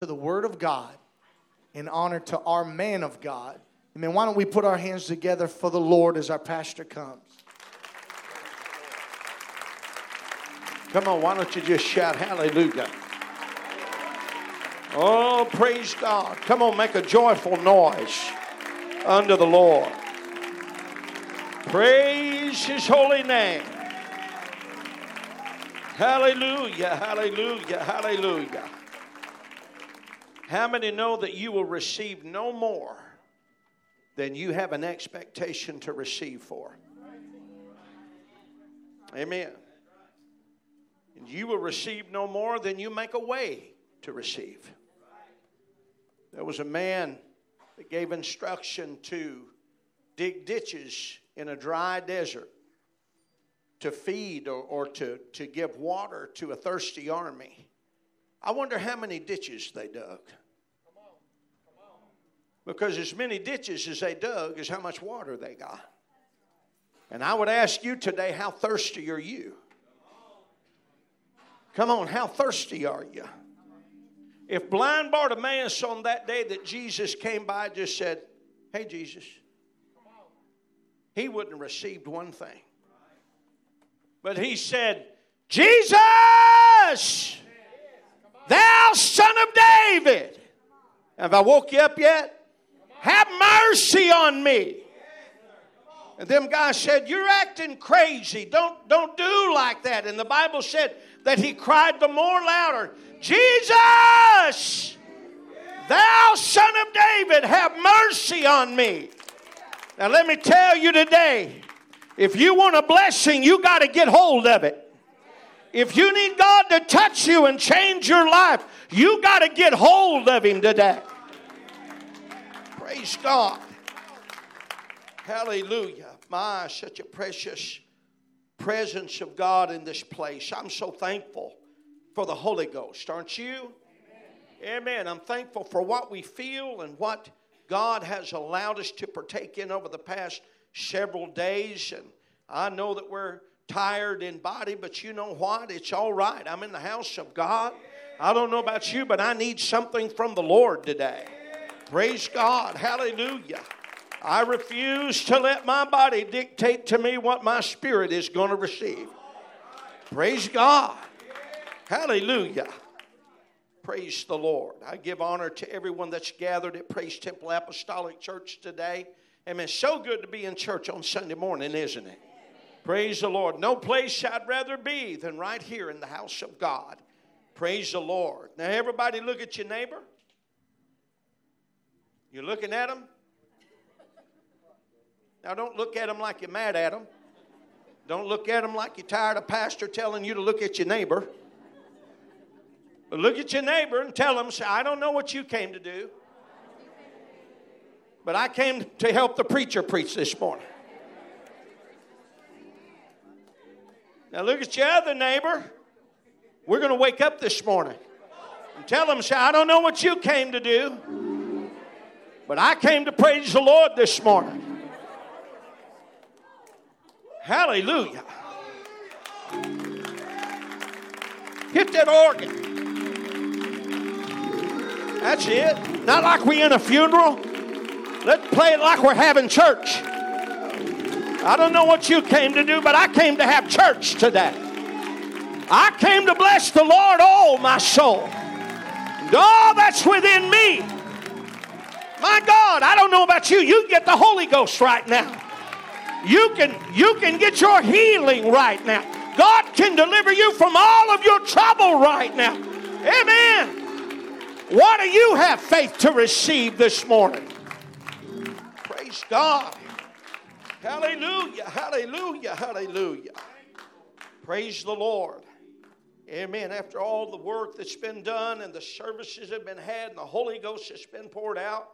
to the Word of God, in honor to our man of God. Amen. Why don't we put our hands together for the Lord as our pastor comes? Come on, why don't you just shout hallelujah? Oh, praise God. Come on, make a joyful noise unto the Lord. Praise his holy name. Hallelujah, hallelujah, hallelujah. How many know that you will receive no more than you have an expectation to receive for? Amen. And you will receive no more than you make a way to receive. There was a man that gave instruction to dig ditches in a dry desert to feed or, or to, to give water to a thirsty army. I wonder how many ditches they dug. Because as many ditches as they dug is how much water they got. And I would ask you today, how thirsty are you? Come on, how thirsty are you? If blind Bartimaeus on that day that Jesus came by just said, Hey, Jesus, he wouldn't have received one thing. But he said, Jesus, thou son of David. Have I woke you up yet? Have mercy on me. And them guys said, You're acting crazy. Don't, don't do like that. And the Bible said that he cried the more louder, Jesus, thou son of David, have mercy on me. Now, let me tell you today if you want a blessing, you got to get hold of it. If you need God to touch you and change your life, you got to get hold of Him today. Praise God. Hallelujah. My, such a precious presence of God in this place. I'm so thankful for the Holy Ghost, aren't you? Amen. Amen. I'm thankful for what we feel and what God has allowed us to partake in over the past several days. And I know that we're tired in body, but you know what? It's all right. I'm in the house of God. I don't know about you, but I need something from the Lord today. Praise God. Hallelujah. I refuse to let my body dictate to me what my spirit is going to receive. Praise God. Hallelujah. Praise the Lord. I give honor to everyone that's gathered at Praise Temple Apostolic Church today. Amen. So good to be in church on Sunday morning, isn't it? Praise the Lord. No place I'd rather be than right here in the house of God. Praise the Lord. Now, everybody, look at your neighbor. You're looking at them? Now, don't look at them like you're mad at them. Don't look at them like you're tired of pastor telling you to look at your neighbor. But look at your neighbor and tell them, I don't know what you came to do, but I came to help the preacher preach this morning. Now look at your other neighbor. We're going to wake up this morning and tell them, I don't know what you came to do. But I came to praise the Lord this morning. Hallelujah. Hit that organ. That's it. Not like we in a funeral. Let's play it like we're having church. I don't know what you came to do, but I came to have church today. I came to bless the Lord, oh my soul. And all that's within me. My God, I don't know about you. You get the Holy Ghost right now. You can you can get your healing right now. God can deliver you from all of your trouble right now. Amen. What do you have faith to receive this morning? Praise God. Hallelujah. Hallelujah. Hallelujah. Praise the Lord. Amen. After all the work that's been done and the services have been had and the Holy Ghost has been poured out,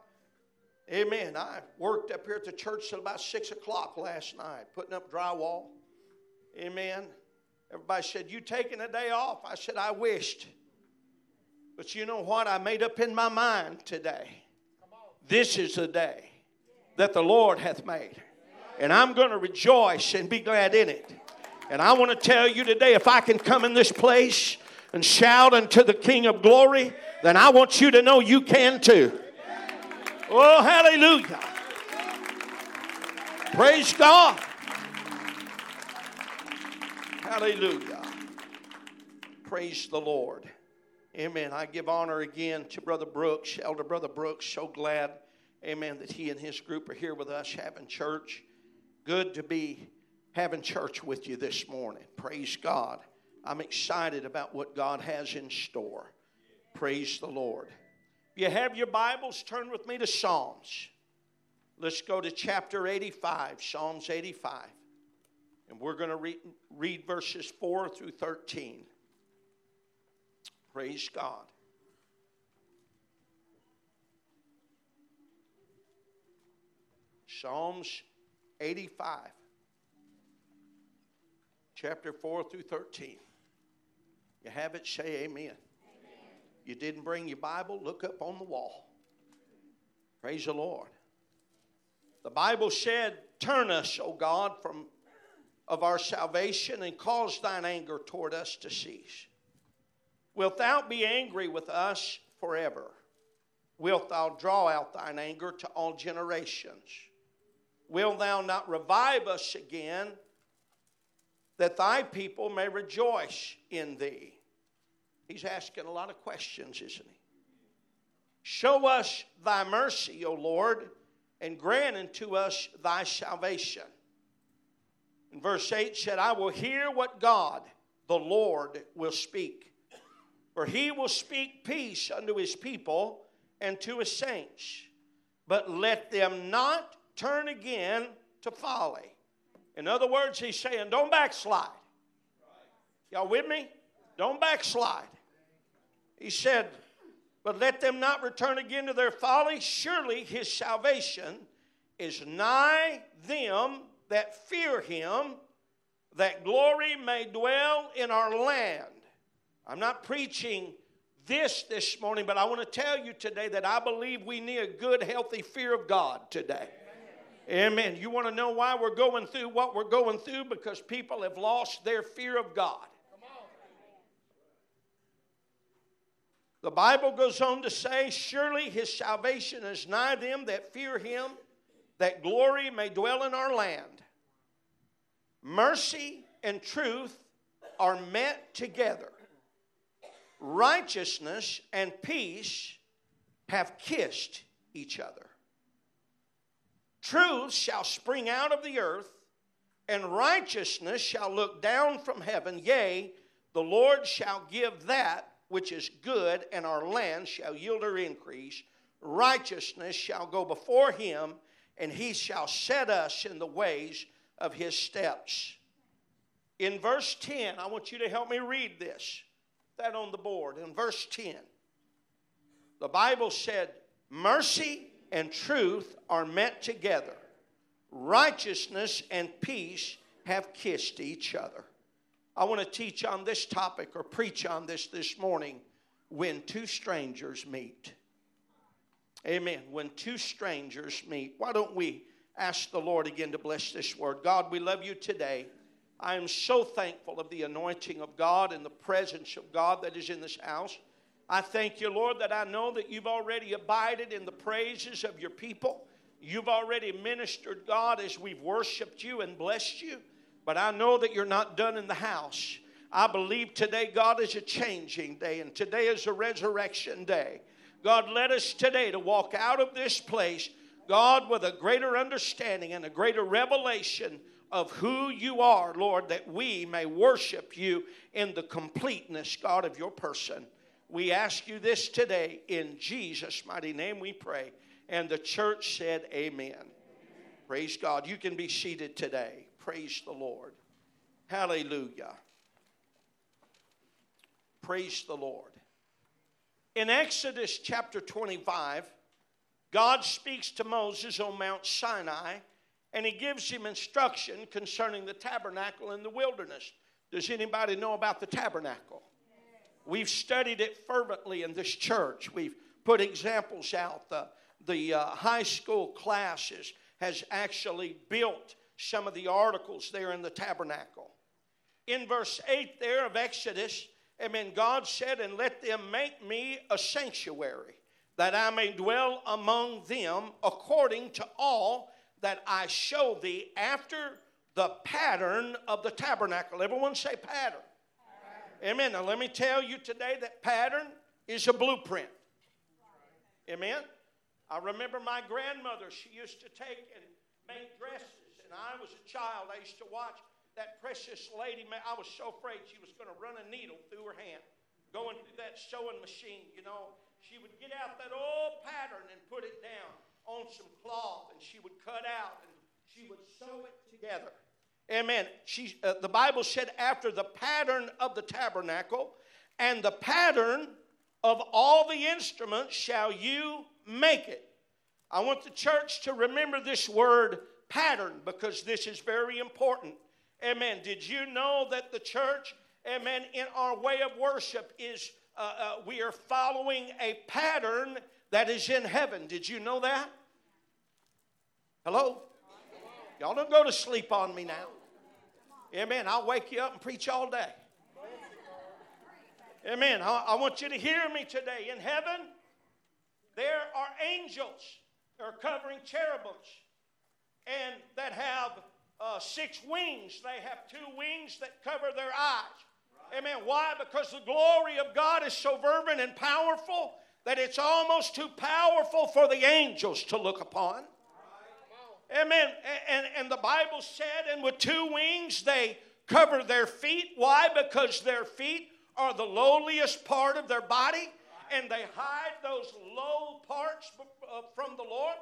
Amen. I worked up here at the church till about 6 o'clock last night, putting up drywall. Amen. Everybody said, You taking a day off? I said, I wished. But you know what? I made up in my mind today. This is the day that the Lord hath made. And I'm going to rejoice and be glad in it. And I want to tell you today if I can come in this place and shout unto the King of glory, then I want you to know you can too. Oh, hallelujah. Praise God. Hallelujah. Praise the Lord. Amen. I give honor again to Brother Brooks, Elder Brother Brooks. So glad, amen, that he and his group are here with us having church. Good to be having church with you this morning. Praise God. I'm excited about what God has in store. Praise the Lord. You have your Bibles, turn with me to Psalms. Let's go to chapter 85, Psalms 85. And we're going to read, read verses 4 through 13. Praise God. Psalms 85, chapter 4 through 13. You have it, say amen. You didn't bring your Bible, look up on the wall. Praise the Lord. The Bible said, Turn us, O God, from of our salvation and cause thine anger toward us to cease. Wilt thou be angry with us forever? Wilt thou draw out thine anger to all generations? Wilt thou not revive us again, that thy people may rejoice in thee? He's asking a lot of questions, isn't he? Show us thy mercy, O Lord, and grant unto us thy salvation. And verse 8 said, I will hear what God, the Lord, will speak. For he will speak peace unto his people and to his saints. But let them not turn again to folly. In other words, he's saying, don't backslide. Y'all with me? Don't backslide. He said, but let them not return again to their folly. Surely his salvation is nigh them that fear him, that glory may dwell in our land. I'm not preaching this this morning, but I want to tell you today that I believe we need a good, healthy fear of God today. Amen. You want to know why we're going through what we're going through? Because people have lost their fear of God. The Bible goes on to say, Surely his salvation is nigh them that fear him, that glory may dwell in our land. Mercy and truth are met together. Righteousness and peace have kissed each other. Truth shall spring out of the earth, and righteousness shall look down from heaven. Yea, the Lord shall give that which is good, and our land shall yield her increase. Righteousness shall go before him, and he shall set us in the ways of his steps. In verse 10, I want you to help me read this. That on the board. In verse 10, the Bible said, Mercy and truth are met together, righteousness and peace have kissed each other. I want to teach on this topic or preach on this this morning when two strangers meet. Amen. When two strangers meet. Why don't we ask the Lord again to bless this word? God, we love you today. I am so thankful of the anointing of God and the presence of God that is in this house. I thank you, Lord, that I know that you've already abided in the praises of your people. You've already ministered, God, as we've worshiped you and blessed you. But I know that you're not done in the house. I believe today, God, is a changing day, and today is a resurrection day. God, let us today to walk out of this place, God, with a greater understanding and a greater revelation of who you are, Lord, that we may worship you in the completeness, God, of your person. We ask you this today in Jesus' mighty name we pray. And the church said, Amen. Amen. Praise God. You can be seated today. Praise the Lord. Hallelujah. Praise the Lord. In Exodus chapter 25, God speaks to Moses on Mount Sinai and he gives him instruction concerning the tabernacle in the wilderness. Does anybody know about the tabernacle? We've studied it fervently in this church. We've put examples out. The, the uh, high school classes has actually built some of the articles there in the tabernacle. In verse 8 there of Exodus, Amen. God said, And let them make me a sanctuary, that I may dwell among them according to all that I show thee after the pattern of the tabernacle. Everyone say pattern. pattern. Amen. Now let me tell you today that pattern is a blueprint. Amen. I remember my grandmother, she used to take and make dresses. I was a child, I used to watch that precious lady. I was so afraid she was going to run a needle through her hand, going through that sewing machine, you know. She would get out that old pattern and put it down on some cloth, and she would cut out and she would sew it together. Amen. She, uh, the Bible said, after the pattern of the tabernacle and the pattern of all the instruments shall you make it. I want the church to remember this word pattern because this is very important. Amen. Did you know that the church, amen, in our way of worship is uh, uh, we are following a pattern that is in heaven? Did you know that? Hello? Y'all don't go to sleep on me now. Amen. I'll wake you up and preach all day. Amen. I, I want you to hear me today. In heaven, there are angels that are covering cherubims and that have uh, six wings. They have two wings that cover their eyes. Amen. Why? Because the glory of God is so fervent and powerful that it's almost too powerful for the angels to look upon. Amen. And, and the Bible said, and with two wings they cover their feet. Why? Because their feet are the lowliest part of their body, and they hide those low parts uh, from the Lord.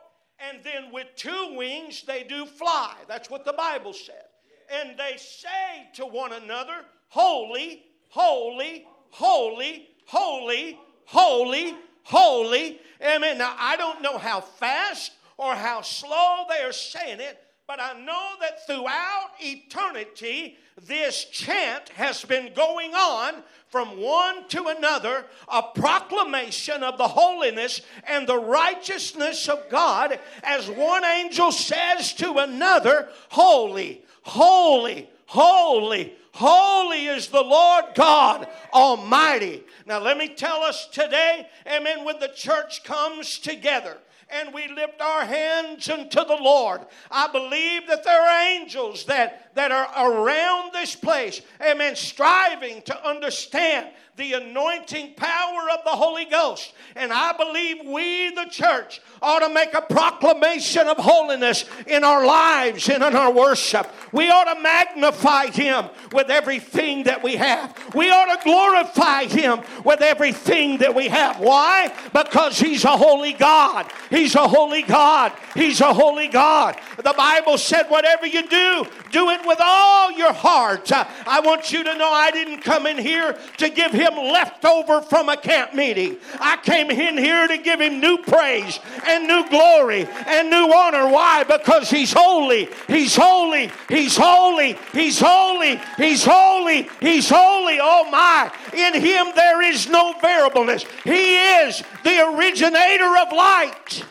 And then with two wings they do fly. That's what the Bible said. And they say to one another, Holy, holy, holy, holy, holy, holy. Amen. Now, I don't know how fast or how slow they are saying it, but I know that throughout eternity, this chant has been going on from one to another, a proclamation of the holiness and the righteousness of God, as one angel says to another, Holy, holy, holy, holy is the Lord God Almighty. Now, let me tell us today, amen, when the church comes together and we lift our hands unto the Lord. I believe that there are angels that, that are around this place, amen, striving to understand the anointing power of the Holy Ghost. And I believe we, the church, ought to make a proclamation of holiness in our lives and in our worship. We ought to magnify Him with everything that we have. We ought to glorify Him with everything that we have. Why? Because He's a holy God. He's a holy God. He's a holy God. The Bible said, whatever you do, do it with all your heart. I want you to know I didn't come in here to give Him leftover from a camp meeting. I came in here to give him new praise and new glory and new honor. Why? Because he's holy. He's holy. He's holy. He's holy. He's holy. He's holy. Oh my. In him there is no variableness. He is the originator of light.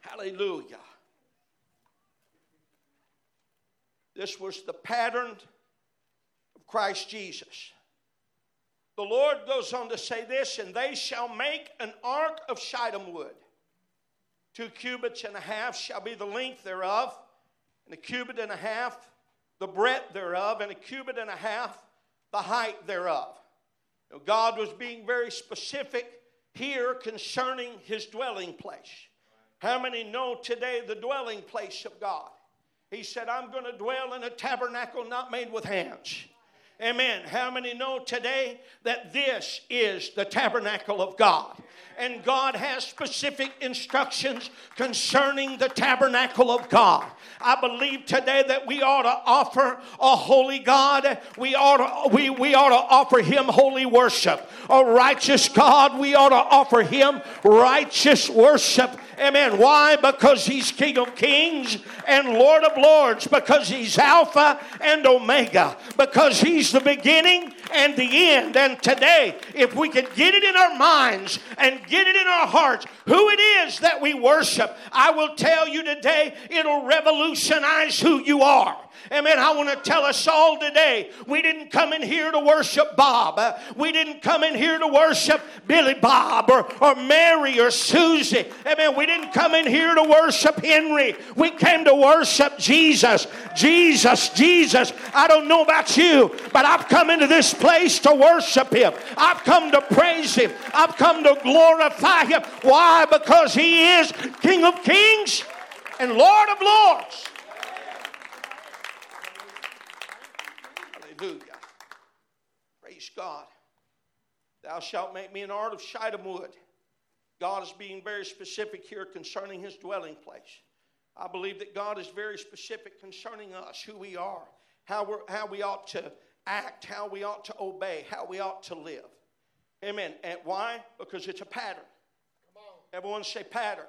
Hallelujah. This was the pattern of Christ Jesus. The Lord goes on to say this, and they shall make an ark of shittim wood. Two cubits and a half shall be the length thereof, and a cubit and a half the breadth thereof, and a cubit and a half the height thereof. Now, God was being very specific here concerning his dwelling place. How many know today the dwelling place of God? He said, I'm going to dwell in a tabernacle not made with hands. Amen. How many know today that this is the tabernacle of God? And God has specific instructions concerning the tabernacle of God. I believe today that we ought to offer a holy God. We ought to, we, we ought to offer him holy worship. A righteous God, we ought to offer him righteous worship Amen. Why? Because He's King of Kings and Lord of Lords. Because He's Alpha and Omega. Because He's the beginning and the end. And today, if we could get it in our minds and get it in our hearts, who it is that we worship, I will tell you today, it'll revolutionize who you are. Amen. I want to tell us all today we didn't come in here to worship Bob. We didn't come in here to worship Billy Bob or, or Mary or Susie. Amen. We didn't come in here to worship Henry. We came to worship Jesus. Jesus, Jesus. I don't know about you, but I've come into this place to worship Him. I've come to praise Him. I've come to glorify Him. Why? Because He is King of Kings and Lord of Lords. Hallelujah. Praise God. Thou shalt make me an ark of shittim wood. God is being very specific here concerning his dwelling place. I believe that God is very specific concerning us, who we are, how, we how we ought to act, how we ought to obey, how we ought to live. Amen. And why? Because it's a pattern. Everyone say pattern.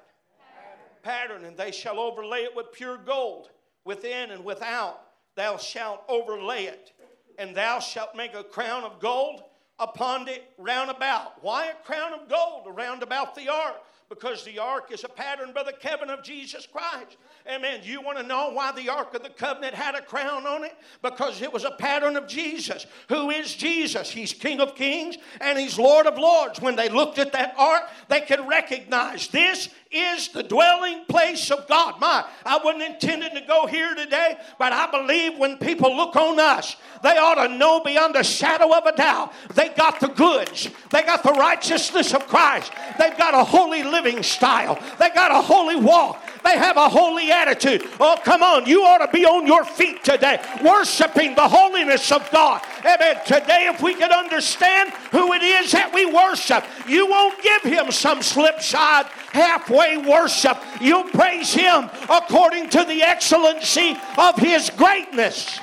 pattern. Pattern, and they shall overlay it with pure gold, within and without. Thou shalt overlay it and thou shalt make a crown of gold upon it round about. Why a crown of gold around about the ark? Because the ark is a pattern, Brother Kevin, of Jesus Christ. Amen. You want to know why the Ark of the Covenant had a crown on it? Because it was a pattern of Jesus. Who is Jesus? He's King of Kings and He's Lord of Lords. When they looked at that ark, they could recognize this is the dwelling place of God. My, I wasn't intending to go here today, but I believe when people look on us, they ought to know beyond a shadow of a doubt they got the goods, they got the righteousness of Christ, they've got a holy living style, they got a holy walk, they have a holy attitude. Oh, come on. You ought to be on your feet today, worshiping the holiness of God. Amen. Today, if we could understand who it is that we worship, you won't give him some slipshod halfway worship. You'll praise him according to the excellency of his greatness.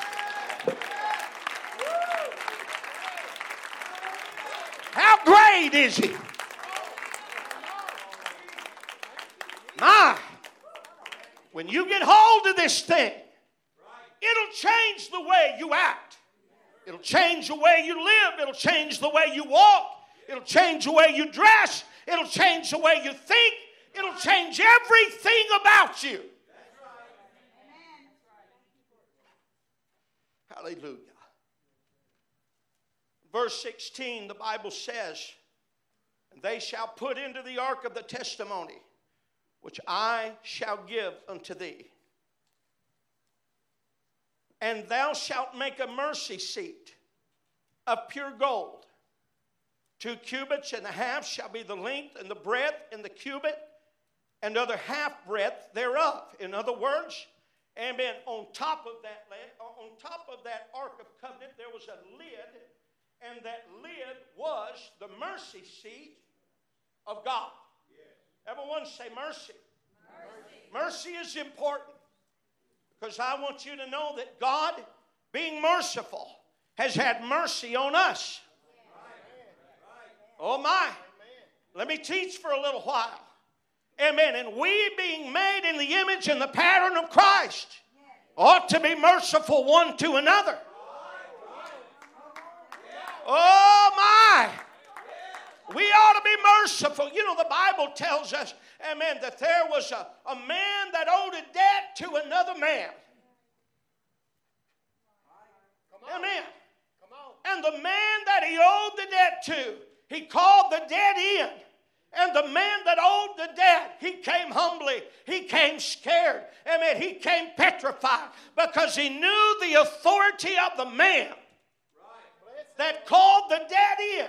How great is he? My. When you get hold of this thing, it'll change the way you act. It'll change the way you live. It'll change the way you walk. It'll change the way you dress. It'll change the way you think. It'll change everything about you. Hallelujah. Verse 16, the Bible says, And they shall put into the ark of the testimony which I shall give unto thee. And thou shalt make a mercy seat of pure gold. Two cubits and a half shall be the length and the breadth in the cubit, and other half breadth thereof. In other words, amen, on top of that on top of that ark of covenant, there was a lid, and that lid was the mercy seat of God. Everyone say mercy. mercy. Mercy is important because I want you to know that God, being merciful, has had mercy on us. Oh my. Let me teach for a little while. Amen. And we, being made in the image and the pattern of Christ, ought to be merciful one to another. Oh my. We ought to be merciful. You know, the Bible tells us, amen, that there was a, a man that owed a debt to another man. Amen. And the man that he owed the debt to, he called the debt in. And the man that owed the debt, he came humbly. He came scared. Amen. He came petrified because he knew the authority of the man that called the debt in.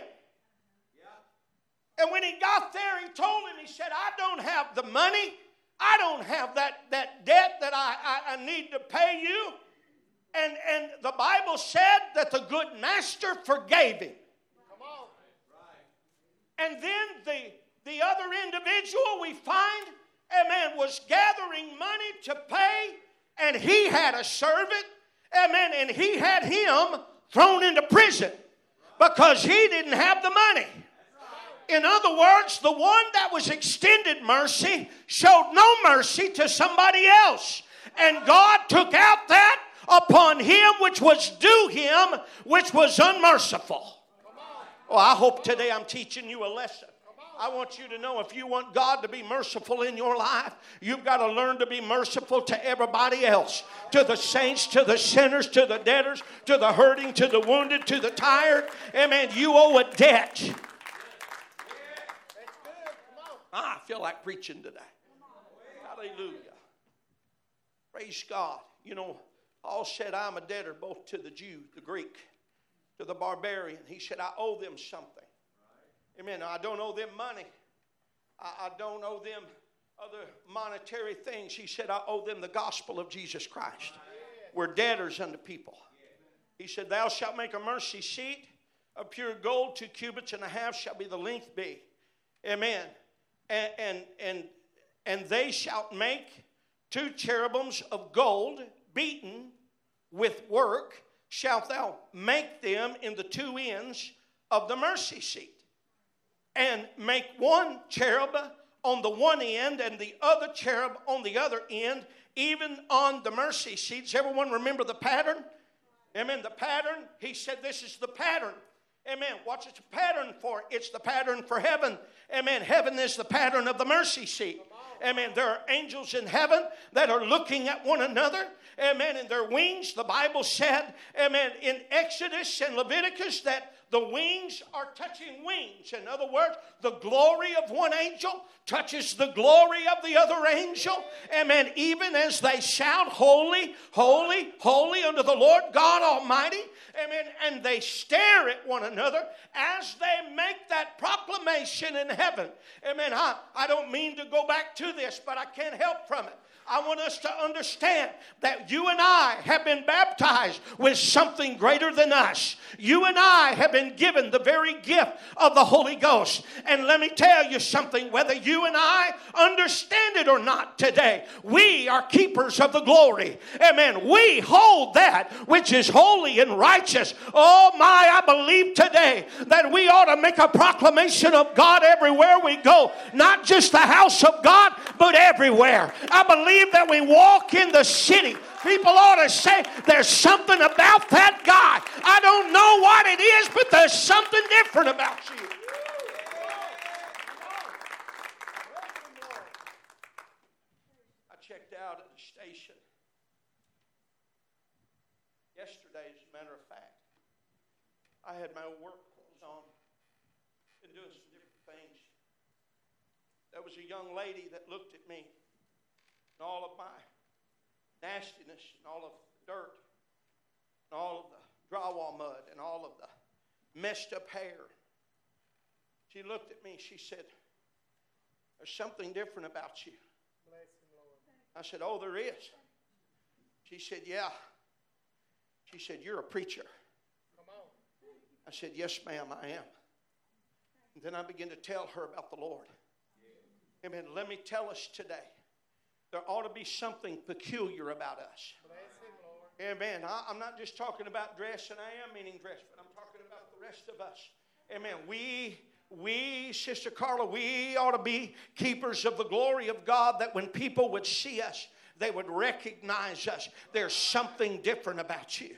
And when he got there, he told him, he said, I don't have the money. I don't have that, that debt that I, I, I need to pay you. And, and the Bible said that the good master forgave him. And then the, the other individual we find, amen, was gathering money to pay, and he had a servant, amen, and he had him thrown into prison because he didn't have the money. In other words, the one that was extended mercy showed no mercy to somebody else. And God took out that upon him which was due him, which was unmerciful. Oh, I hope today I'm teaching you a lesson. I want you to know if you want God to be merciful in your life, you've got to learn to be merciful to everybody else to the saints, to the sinners, to the debtors, to the hurting, to the wounded, to the tired. Amen. You owe a debt. Ah, I feel like preaching today. Hallelujah. Praise God. You know, Paul said, I'm a debtor both to the Jew, the Greek, to the barbarian. He said, I owe them something. Amen. I don't owe them money. I, I don't owe them other monetary things. He said, I owe them the gospel of Jesus Christ. We're debtors unto people. He said, Thou shalt make a mercy seat of pure gold, two cubits and a half shall be the length be. Amen. And and and, and they shall make two cherubims of gold, beaten with work, shalt thou make them in the two ends of the mercy seat and make one cherub on the one end and the other cherub on the other end, even on the mercy seats. Everyone remember the pattern? Amen. The pattern, he said, this is the pattern. Amen. What's it a pattern for? It's the pattern for heaven. Amen. Heaven is the pattern of the mercy seat. Amen. There are angels in heaven that are looking at one another. Amen. In their wings, the Bible said, Amen, in Exodus and Leviticus that the wings are touching wings. In other words, the glory of one angel touches the glory of the other angel. Amen. Even as they shout, Holy, holy, holy unto the Lord God Almighty. Amen. And they stare at one another as they make that proclamation in heaven. Amen. I, I don't mean to go back to this, but I can't help from it. I want us to understand that you and I have been baptized with something greater than us. You and I have been given the very gift of the Holy Ghost. And let me tell you something whether you and I understand it or not today, we are keepers of the glory. Amen. We hold that which is holy and righteous. Oh my, I believe today that we ought to make a proclamation of God everywhere we go, not just the house of God, but everywhere. I believe believe that we walk in the city, people ought to say, There's something about that guy. I don't know what it is, but there's something different about you. I checked out at the station yesterday, as a matter of fact. I had my work clothes on, been doing some different things. There was a young lady that looked at me and all of my nastiness and all of the dirt and all of the drywall mud and all of the messed up hair. She looked at me. She said, There's something different about you. I said, Oh, there is. She said, Yeah. She said, You're a preacher. I said, Yes, ma'am, I am. And then I began to tell her about the Lord. Amen. Let me tell us today there ought to be something peculiar about us. Amen. I, am not just talking about dress, and I am meaning dress, but I'm talking about the rest of us. Amen. We, we, Sister Carla, we ought to be keepers of the glory of God that when people would see us, they would recognize us. There's something different about you.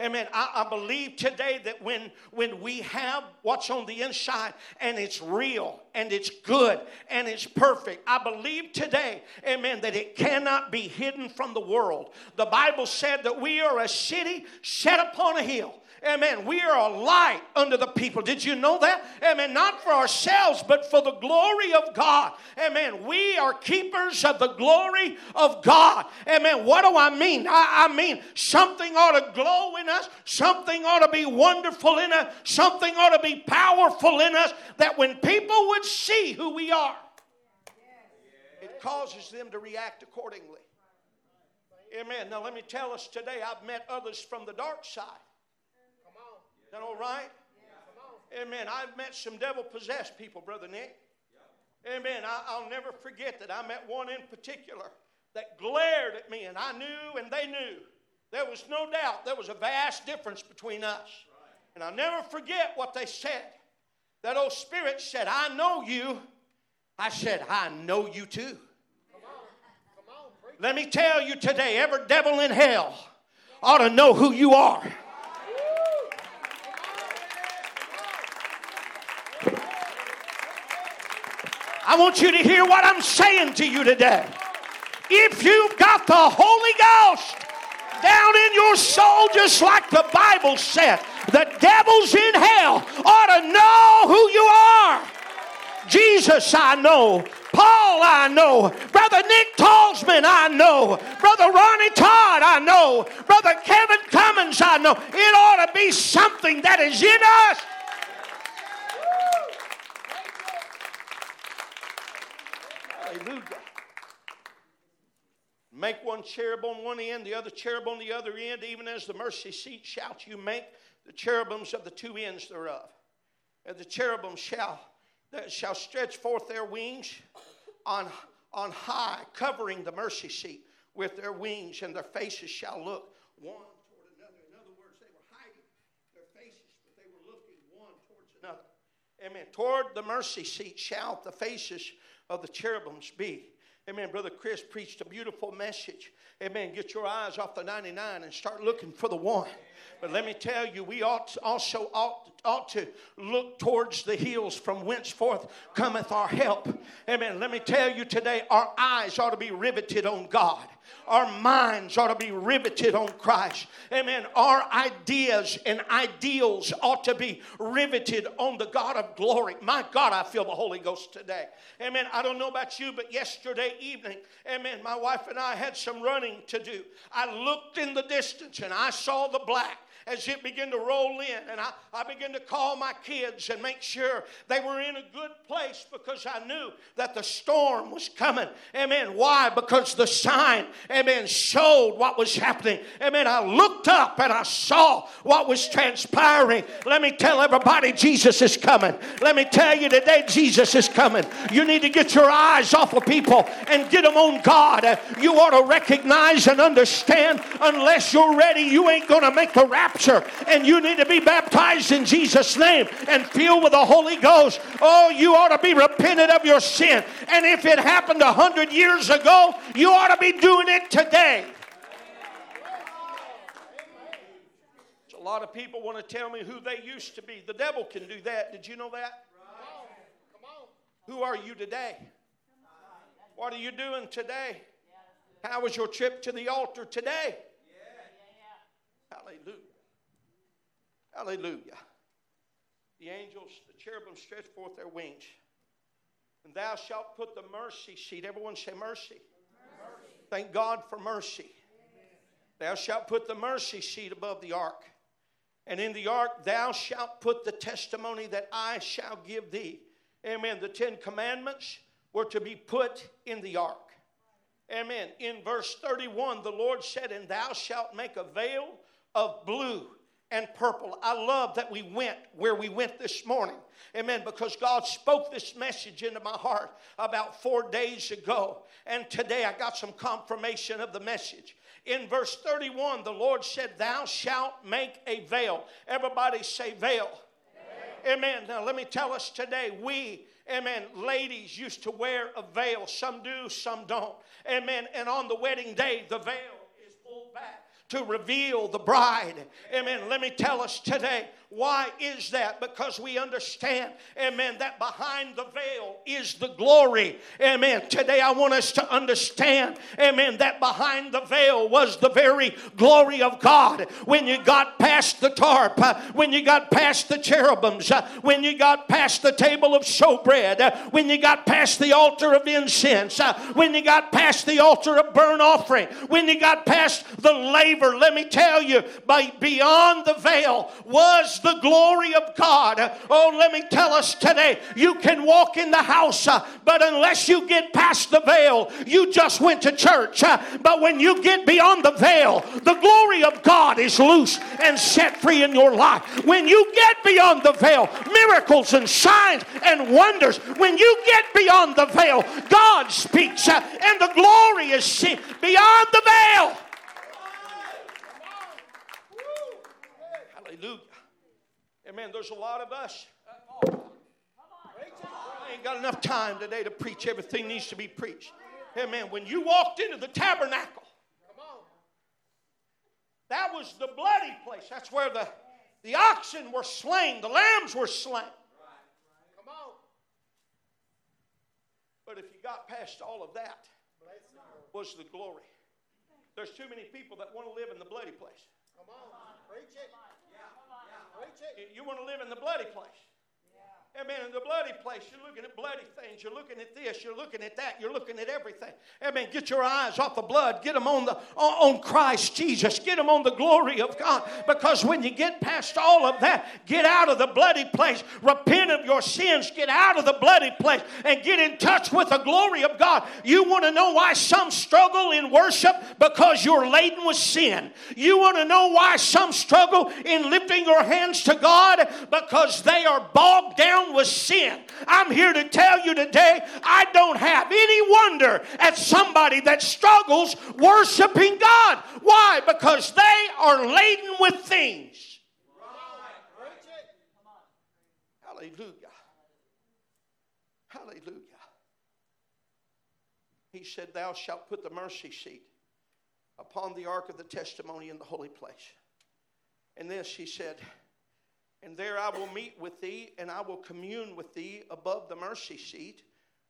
Amen. I, I, believe today that when, when we have what's on the inside and it's real and it's good and it's perfect, I believe today, amen, that it cannot be hidden from the world. The Bible said that we are a city set upon a hill Amen. We are a light unto the people. Did you know that? Amen. Not for ourselves, but for the glory of God. Amen. We are keepers of the glory of God. Amen. What do I mean? I, I mean, something ought to glow in us, something ought to be wonderful in us, something ought to be powerful in us that when people would see who we are, it causes them to react accordingly. Amen. Now, let me tell us today, I've met others from the dark side that all right? Amen. I've met some devil possessed people, Brother Nick. Amen. I, will never forget that I met one in particular that glared at me, and I knew and they knew. There was no doubt there was a vast difference between us. And I'll never forget what they said. That old spirit said, I know you. I said, I know you too. Come on. Come on, Let me tell you today, every devil in hell ought to know who you are. I want you to hear what I'm saying to you today. If you've got the Holy Ghost down in your soul, just like the Bible said, the devils in hell ought to know who you are. Jesus, I know. Paul, I know. Brother Nick Talsman, I know. Brother Ronnie Todd, I know. Brother Kevin Cummins, I know. It ought to be something that is in us. Hallelujah. Make one cherub on one end, the other cherub on the other end, even as the mercy seat shalt you make the cherubims of the two ends thereof. And the cherubim shall, that shall stretch forth their wings on, on high, covering the mercy seat with their wings, and their faces shall look one toward another. In other words, they were hiding their faces, but they were looking one towards another. Amen. Toward the mercy seat shall the faces of the cherubims be. Amen. Brother Chris preached a beautiful message. Amen. Get your eyes off the 99 and start looking for the one. But let me tell you, we ought also ought, ought to look towards the hills from whence forth cometh our help. Amen. Let me tell you today, our eyes ought to be riveted on God. Our minds ought to be riveted on Christ. Amen. Our ideas and ideals ought to be riveted on the God of glory. My God, I feel the Holy Ghost today. Amen. I don't know about you, but yesterday evening, amen, my wife and I had some running to do. I looked in the distance and I saw the black as it began to roll in. And I, I began to call my kids and make sure they were in a good place because I knew that the storm was coming. Amen. Why? Because the sign, amen, showed what was happening. Amen. I looked up and I saw what was transpiring. Let me tell everybody, Jesus is coming. Let me tell you today, Jesus is coming. You need to get your eyes off of people and get them on God. You ought to recognize and understand unless you're ready, you ain't going to make the rapture rapture and you need to be baptized in Jesus' name and filled with the Holy Ghost, oh, you ought to be repentant of your sin. And if it happened a hundred years ago, you ought to be doing it today. A lot of people want to tell me who they used to be. The devil can do that. Did you know that? Who are you today? What are you doing today? How was your trip to the altar today? Hallelujah. Hallelujah. The angels, the cherubim stretch forth their wings. And thou shalt put the mercy seat. Everyone say mercy. mercy. Thank God for mercy. Amen. Thou shalt put the mercy seat above the ark. And in the ark thou shalt put the testimony that I shall give thee. Amen. The Ten Commandments were to be put in the ark. Amen. In verse 31, the Lord said, And thou shalt make a veil of blue and purple. I love that we went where we went this morning. Amen. Because God spoke this message into my heart about four days ago. And today I got some confirmation of the message. In verse 31, the Lord said, Thou shalt make a veil. Everybody say veil. veil. Amen. Now let me tell us today, we Amen. Ladies used to wear a veil. Some do, some don't. Amen. And on the wedding day, the veil to reveal the bride. Amen. Let me tell us today why is that? Because we understand, amen, that behind the veil is the glory. Amen. Today I want us to understand, amen, that behind the veil was the very glory of God. When you got past the tarp, uh, when you got past the cherubims, uh, when you got past the table of showbread, uh, when you got past the altar of incense, when you got past the altar of burnt offering, when you got past the laver, let me tell you, by beyond the veil was the glory of God. Oh, let me tell us today you can walk in the house, uh, but unless you get past the veil, you just went to church. Uh, but when you get beyond the veil, the glory of God is loose and set free in your life. When you get beyond the veil, miracles and signs and wonders, when you get beyond the veil, God speaks uh, and the glory is seen beyond the veil. Hallelujah. Amen. There's a lot of us. I ain't got enough time today to preach everything needs to be preached. Amen. When you walked into the tabernacle, That was the bloody place. That's where the, the oxen were slain, the lambs were slain. Come on. But if you got past all of that, was the glory. There's too many people that want to live in the bloody place. Come on, preach it. Yeah. Preach it. You want to live in the bloody place. Amen. In the bloody place, you're looking at bloody things. You're looking at this. You're looking at that. You're looking at everything. Amen. Get your eyes off the blood. Get them on the on Christ Jesus. Get them on the glory of God. Because when you get past all of that, get out of the bloody place. Repent of your sins. Get out of the bloody place and get in touch with the glory of God. You want to know why some struggle in worship? Because you're laden with sin. You want to know why some struggle in lifting your hands to God? Because they are bogged down down with sin. I'm here to tell you today, I don't have any wonder at somebody that struggles worshiping God. Why? Because they are laden with things. Hallelujah. Hallelujah. He said, Thou shalt put the mercy seat upon the ark of the testimony in the holy place. And this, he said, and there I will meet with thee, and I will commune with thee above the mercy seat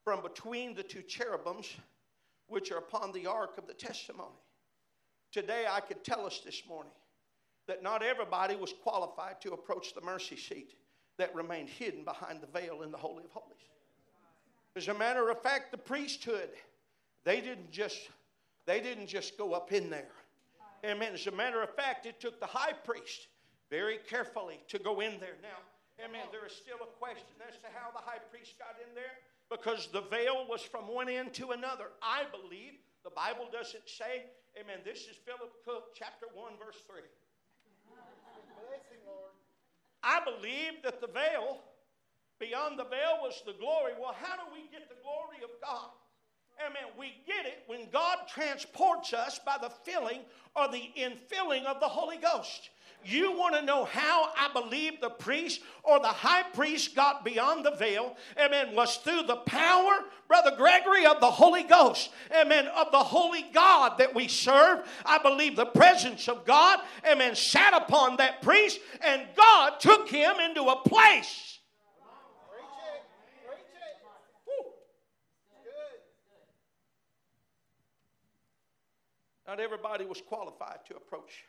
from between the two cherubims which are upon the ark of the testimony. Today I could tell us this morning that not everybody was qualified to approach the mercy seat that remained hidden behind the veil in the Holy of Holies. As a matter of fact, the priesthood, they didn't just they didn't just go up in there. Amen. As a matter of fact, it took the high priest very carefully to go in there. Now, amen, there is still a question as to how the high priest got in there because the veil was from one end to another. I believe the Bible doesn't say, amen, this is Philip Cook, chapter 1, verse 3. I believe that the veil, beyond the veil, was the glory. Well, how do we get the glory of God? Amen. We get it when God transports us by the filling or the infilling of the Holy Ghost. You want to know how I believe the priest or the high priest got beyond the veil? Amen. Was through the power, Brother Gregory, of the Holy Ghost. Amen. Of the Holy God that we serve. I believe the presence of God, amen, sat upon that priest and God took him into a place. Not everybody was qualified to approach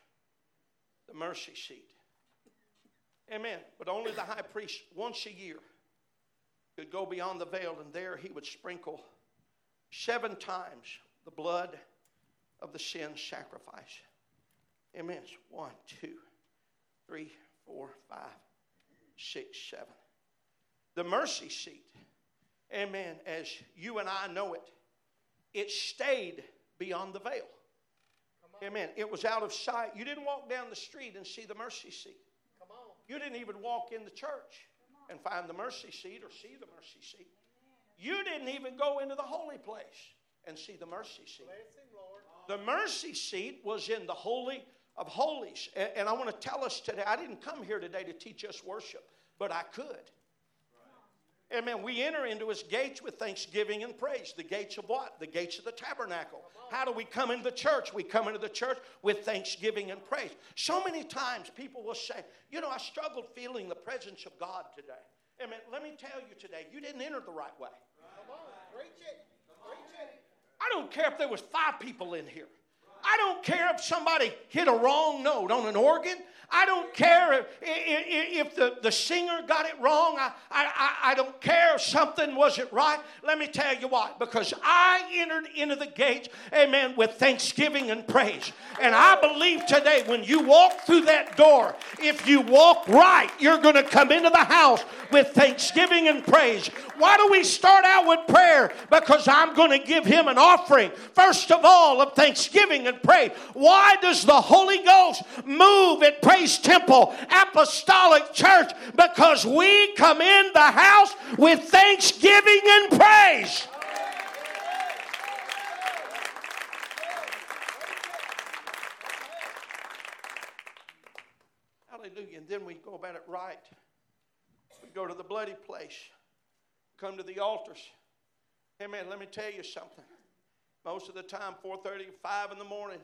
the mercy seat. Amen. But only the high priest once a year could go beyond the veil, and there he would sprinkle seven times the blood of the sin sacrifice. Amen. One, two, three, four, five, six, seven. The mercy seat, amen, as you and I know it, it stayed beyond the veil. Amen. It was out of sight. You didn't walk down the street and see the mercy seat. Come on. You didn't even walk in the church and find the mercy seat or see the mercy seat. You didn't even go into the holy place and see the mercy seat. The mercy seat was in the holy of holies. And I want to tell us today, I didn't come here today to teach us worship, but I could. Amen. We enter into his gates with thanksgiving and praise. The gates of what? The gates of the tabernacle. How do we come into the church? We come into the church with thanksgiving and praise. So many times people will say, You know, I struggled feeling the presence of God today. Amen. Let me tell you today, you didn't enter the right way. Come on, preach it. Preach it. I don't care if there was five people in here. I don't care if somebody hit a wrong note on an organ. I don't care if, if the, the singer got it wrong. I, I, I don't care if something wasn't right. Let me tell you what, because I entered into the gates, amen, with thanksgiving and praise. And I believe today when you walk through that door, if you walk right, you're going to come into the house with thanksgiving and praise. Why do we start out with prayer? Because I'm going to give him an offering, first of all, of thanksgiving and praise. Why does the Holy Ghost move at praise? Praise Temple Apostolic Church because we come in the house with thanksgiving and praise. Hallelujah. And then we go about it right. We go to the bloody place, come to the altars. Amen. Let me tell you something. Most of the time, 4:30, 5 in the morning,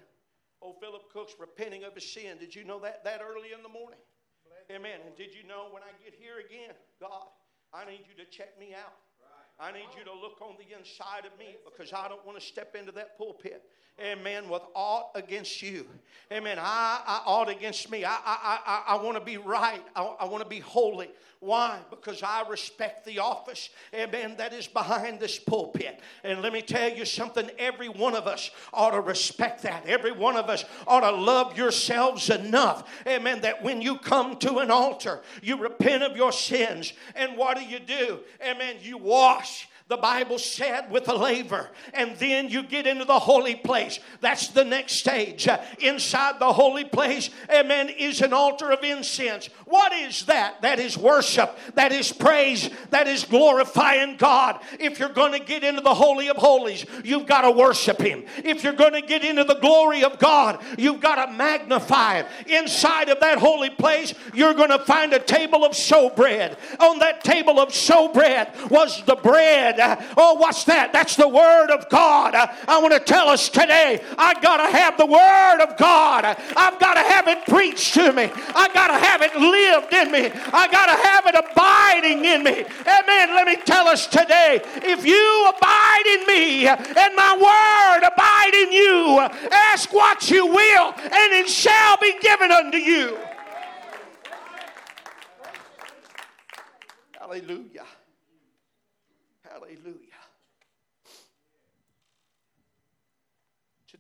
Old Philip Cook's repenting of his sin. Did you know that that early in the morning? Amen. And did you know when I get here again, God, I need you to check me out. I need you to look on the inside of me because I don't want to step into that pulpit amen, with aught against you. Amen. I, I ought against me. I, I, I, I want to be right. I, I want to be holy. Why? Because I respect the office, amen, that is behind this pulpit. And let me tell you something every one of us ought to respect that. Every one of us ought to love yourselves enough, amen, that when you come to an altar, you repent of your sins. And what do you do? Amen. You wash the Bible said with a laver, and then you get into the holy place. That's the next stage. Inside the holy place, amen, is an altar of incense. What is that? That is worship, that is praise, that is glorifying God. If you're going to get into the Holy of Holies, you've got to worship Him. If you're going to get into the glory of God, you've got to magnify Him. Inside of that holy place, you're going to find a table of showbread. On that table of showbread was the bread Uh, oh, what's that? That's the Word of God. Uh, I want to tell us today, I got to have the Word of God. I've got to have it preached to me. I got to have it lived in me. I got to have it abiding in me. Amen. Let me tell us today, if you abide in me and my Word abide in you, ask what you will, and it shall be given unto you. Hallelujah.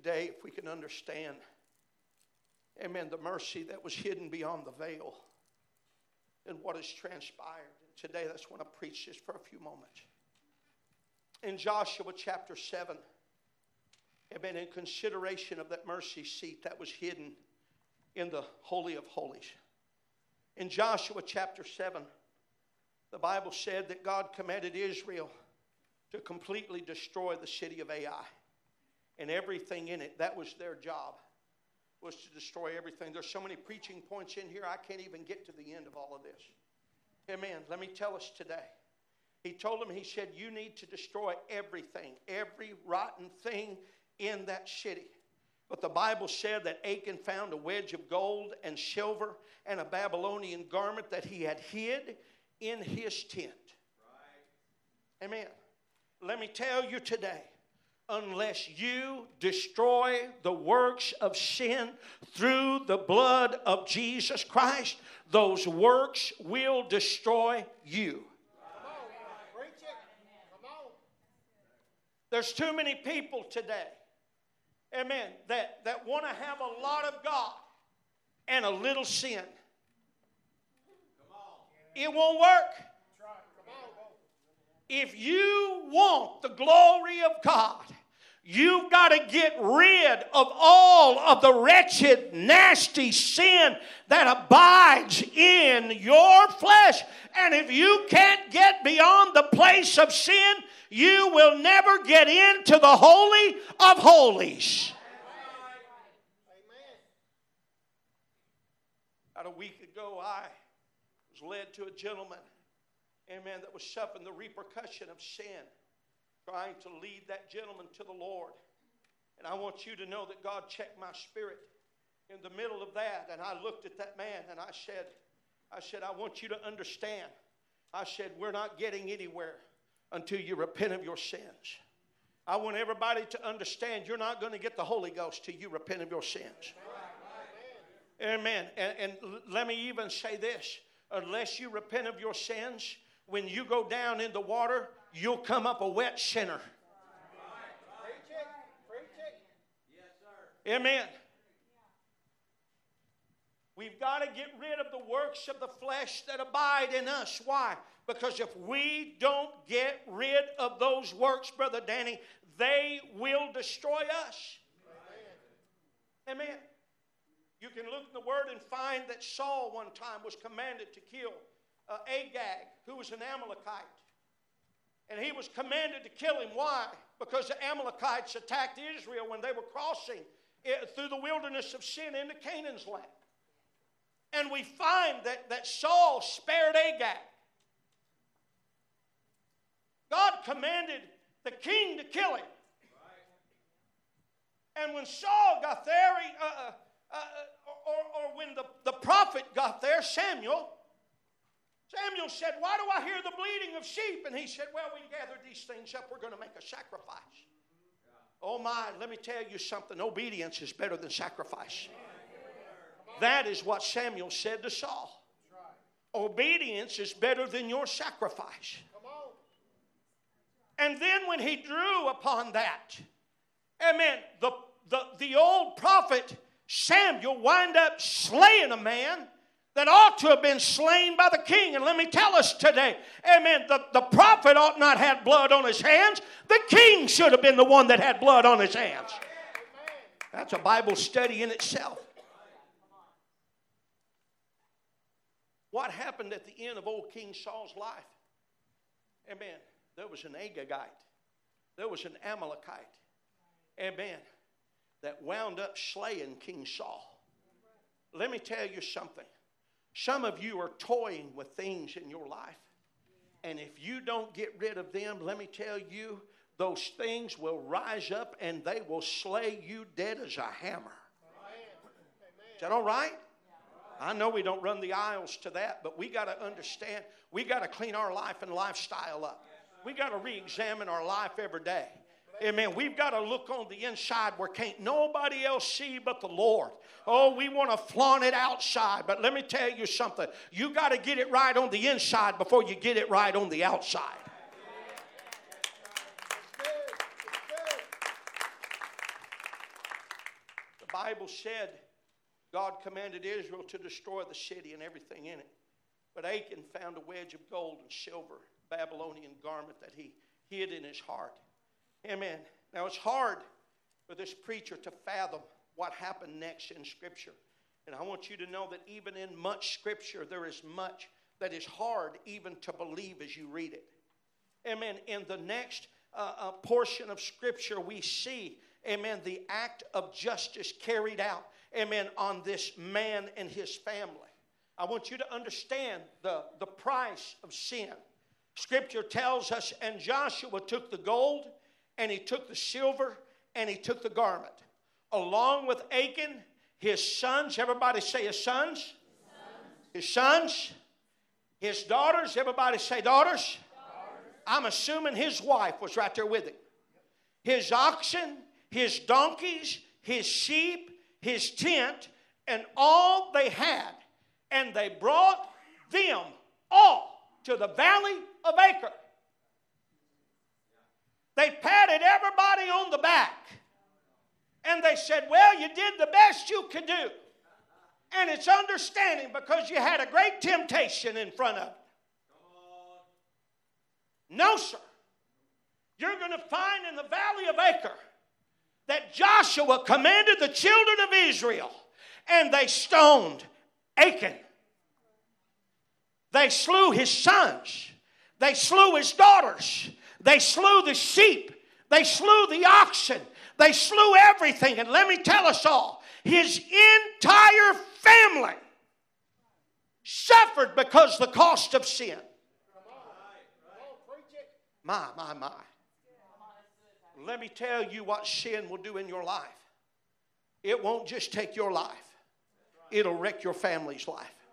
Today, if we can understand, amen, the mercy that was hidden beyond the veil and what has transpired. today, that's when I preach just for a few moments. In Joshua chapter 7, amen, in consideration of that mercy seat that was hidden in the Holy of Holies. In Joshua chapter 7, the Bible said that God commanded Israel to completely destroy the city of Ai and everything in it. That was their job, was to destroy everything. There's so many preaching points in here, I can't even get to the end of all of this. Amen. Let me tell us today. He told them, he said, You need to destroy everything, every rotten thing in that city. But the Bible said that Achan found a wedge of gold and silver and a Babylonian garment that he had hid in his tent. Right. Amen let me tell you today unless you destroy the works of sin through the blood of Jesus Christ, those works will destroy you. There's too many people today, amen, that, that want to have a lot of God and a little sin. It won't work. If you want the glory of God, You've got to get rid of all of the wretched, nasty sin that abides in your flesh. And if you can't get beyond the place of sin, you will never get into the Holy of Holies. About a week ago, I was led to a gentleman amen, that was suffering the repercussion of sin, trying to lead that gentleman to the Lord. And I want you to know that God checked my spirit in the middle of that. And I looked at that man and I said, I said, I want you to understand. I said, we're not getting anywhere until you repent of your sins. I want everybody to understand you're not going to get the Holy Ghost till you repent of your sins. Amen. And, and let me even say this unless you repent of your sins, when you go down in the water, you'll come up a wet sinner. Amen. We've got to get rid of the works of the flesh that abide in us. Why? Because if we don't get rid of those works, Brother Danny, they will destroy us. Amen. Amen. You can look in the Word and find that Saul one time was commanded to kill uh, Agag, who was an Amalekite. And he was commanded to kill him. Why? Because the Amalekites attacked Israel when they were crossing through the wilderness of sin into Canaan's land. And we find that, that Saul spared Agag. God commanded the king to kill him. And when Saul got there, he, uh, uh, uh, or, or when the, the prophet got there, Samuel, Samuel said, Why do I hear the bleating of sheep? And he said, Well, we gathered these things up. We're going to make a sacrifice. Oh, my, let me tell you something. Obedience is better than sacrifice. That is what Samuel said to Saul. Obedience is better than your sacrifice. And then when he drew upon that, amen, the, the, the old prophet Samuel wind up slaying a man that ought to have been slain by the king. And let me tell us today, amen, the, the prophet ought not have had blood on his hands. The king should have been the one that had blood on his hands. That's a Bible study in itself. What happened at the end of old King Saul's life? Amen. There was an Agagite, there was an Amalekite, amen, that wound up slaying King Saul. Let me tell you something. Some of you are toying with things in your life. And if you don't get rid of them, let me tell you, those things will rise up and they will slay you dead as a hammer. Is that all right? I know we don't run the aisles to that, but we got to understand, we got to clean our life and lifestyle up. We got to re examine our life every day. Amen. We've got to look on the inside where can't nobody else see but the Lord. Oh, we want to flaunt it outside, but let me tell you something. You got to get it right on the inside before you get it right on the outside. The Bible said God commanded Israel to destroy the city and everything in it. But Achan found a wedge of gold and silver, Babylonian garment that he hid in his heart. Amen. Now it's hard for this preacher to fathom what happened next in Scripture. And I want you to know that even in much Scripture, there is much that is hard even to believe as you read it. Amen. In the next uh, uh, portion of Scripture, we see, amen, the act of justice carried out, amen, on this man and his family. I want you to understand the, the price of sin. Scripture tells us, and Joshua took the gold and he took the silver and he took the garment. Along with Achan, his sons, everybody say his sons. His sons, his daughters, everybody say daughters. I'm assuming his wife was right there with him. His oxen, his donkeys, his sheep, his tent, and all they had. And they brought them all to the valley of Achor. They patted everybody on the back. And they said, Well, you did the best you could do. And it's understanding because you had a great temptation in front of you. No, sir. You're going to find in the valley of Achor that Joshua commanded the children of Israel and they stoned Achan. They slew his sons. They slew his daughters. They slew the sheep. They slew the oxen. They slew everything. And let me tell us all his entire family suffered because the cost of sin. My, my, my. Let me tell you what sin will do in your life. It won't just take your life, it'll wreck your family's life.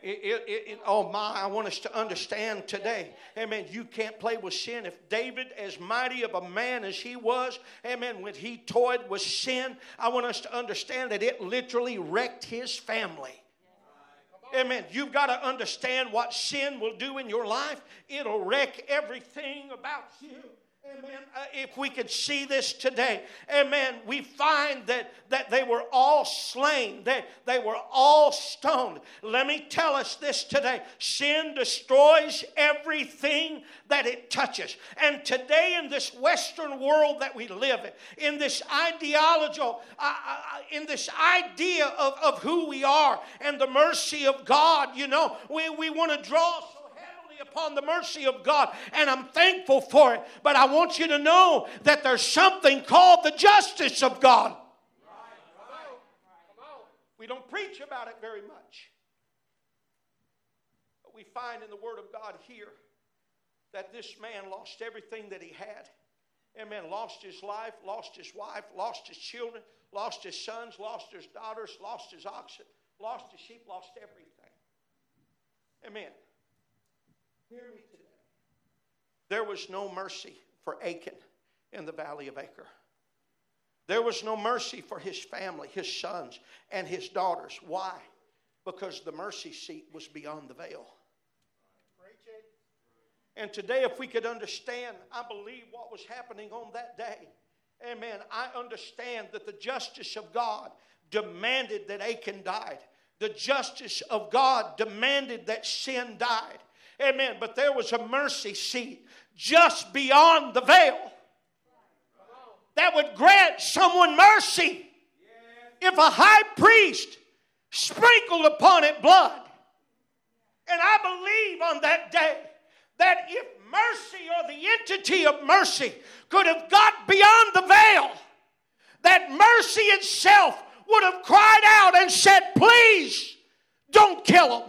It, it, it, oh my, I want us to understand today. Amen. You can't play with sin. If David, as mighty of a man as he was, amen, when he toyed with sin, I want us to understand that it literally wrecked his family. Amen. You've got to understand what sin will do in your life. It'll wreck everything about you. Amen. Uh, if we could see this today, amen, we find that, that they were all slain, they, they were all stoned. Let me tell us this today sin destroys everything that it touches. And today, in this Western world that we live in, in this ideological, uh, uh, in this idea of, of who we are and the mercy of God, you know, we, we want to draw upon the mercy of God, and I'm thankful for it. But I want you to know that there's something called the justice of God. We don't preach about it very much. But we find in the Word of God here that this man lost everything that he had. amen, lost his life, lost his wife, lost his children, lost his sons, lost his daughters, lost his oxen, lost his sheep, lost everything. Amen. Hear me today. There was no mercy for Achan in the valley of Achor. There was no mercy for his family, his sons, and his daughters. Why? Because the mercy seat was beyond the veil. And today, if we could understand, I believe what was happening on that day. Amen. I understand that the justice of God demanded that Achan died. The justice of God demanded that sin died. Amen. But there was a mercy seat just beyond the veil that would grant someone mercy. If a high priest sprinkled upon it blood, and I believe on that day that if mercy or the entity of mercy could have got beyond the veil, that mercy itself would have cried out and said, Please don't kill them.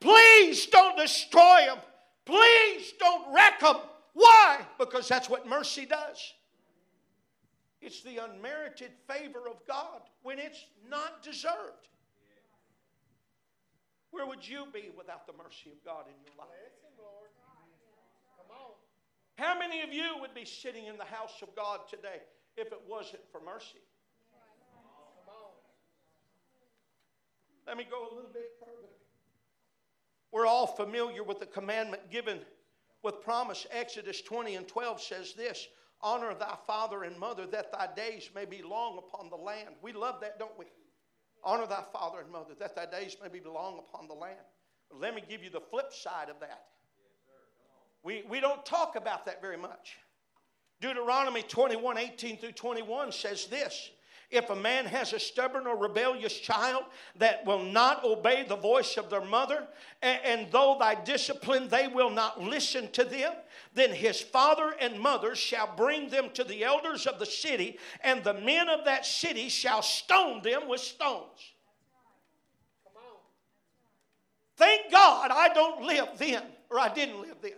Please don't destroy them. Please don't wreck them. Why? Because that's what mercy does. It's the unmerited favor of God when it's not deserved. Where would you be without the mercy of God in your life? How many of you would be sitting in the house of God today if it wasn't for mercy? Let me go a little bit further. We're all familiar with the commandment given with promise. Exodus 20 and 12 says this Honor thy father and mother, that thy days may be long upon the land. We love that, don't we? Honor thy father and mother, that thy days may be long upon the land. But let me give you the flip side of that. We, we don't talk about that very much. Deuteronomy 21 18 through 21 says this if a man has a stubborn or rebellious child that will not obey the voice of their mother, and, and, though thy discipline they will not listen to them, then his father and mother shall bring them to the elders of the city, and the men of that city shall stone them with stones. Thank God I don't live then, or I didn't live then.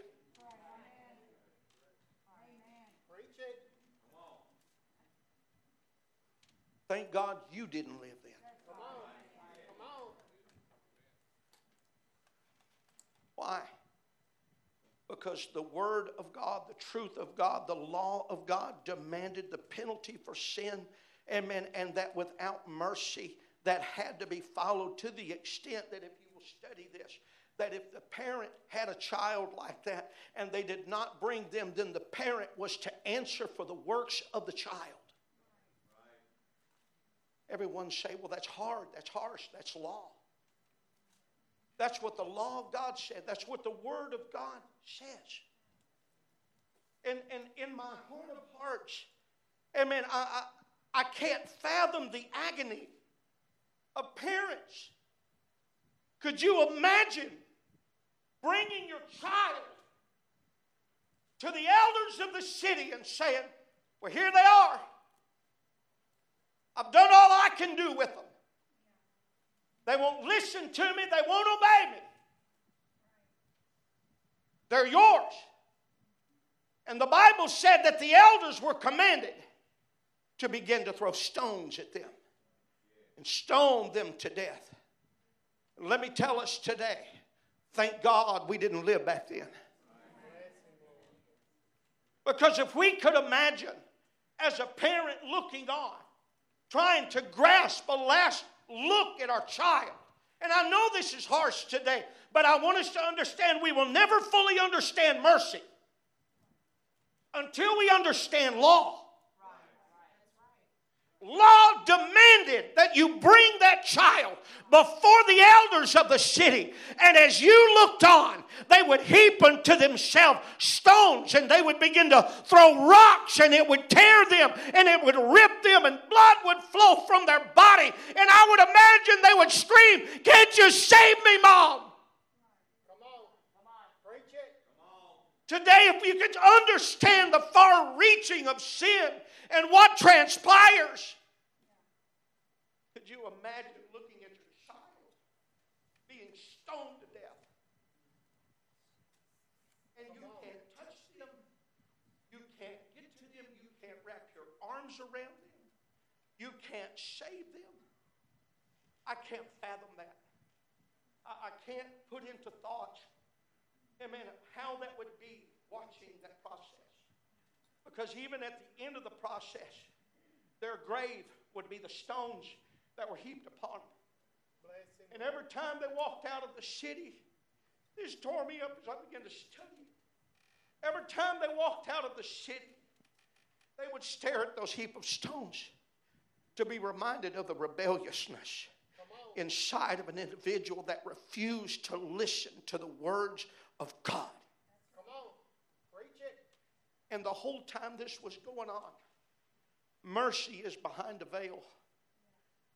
Thank God you didn't live then. Come on. Why? Because the Word of God, the truth of God, the law of God demanded the penalty for sin, amen, and that without mercy, that had to be followed to the extent that if you will study this, that if the parent had a child like that and they did not bring them, then the parent was to answer for the works of the child. Everyone say, well, that's hard, that's harsh, that's law. That's what the law of God said. That's what the Word of God says. And, and in my heart of hearts, amen, I, I, I can't fathom the agony of parents. Could you imagine bringing your child to the elders of the city and saying, Well, here they are. I've done all I can do with them. They won't listen to me, they won't obey me. They're yours. And the Bible said that the elders were commanded to begin to throw stones at them and stone them to death. Let me tell us today, thank God we didn't live back then. Because if we could imagine as a parent looking on, trying to grasp a last look at our child. And I know this is harsh today, but I want us to understand we will never fully understand mercy until we understand law. Law demanded that you bring that child before the elders of the city. And as you looked on, they would heap unto themselves stones and they would begin to throw rocks and it would tear them and it would rip them and blood would flow from their body. And I would imagine they would scream, Can't you save me, Mom? Today, if you could understand the far reaching of sin and what transpires. Could you imagine looking at your child being stoned to death? And you can't touch them, you can't get to them, you can't wrap your arms around them, you can't save them. I can't fathom that. I, I can't put into thought, amen, how that would be watching that process. Because even at the end of the process, their grave would be the stones that were heaped upon them. And every time they walked out of the city, this tore me up as I began to study. Every time they walked out of the city, they would stare at those heap of stones to be reminded of the rebelliousness inside of an individual that refused to listen to the words of God. Come on, preach it. And the whole time this was going on, mercy is behind a veil,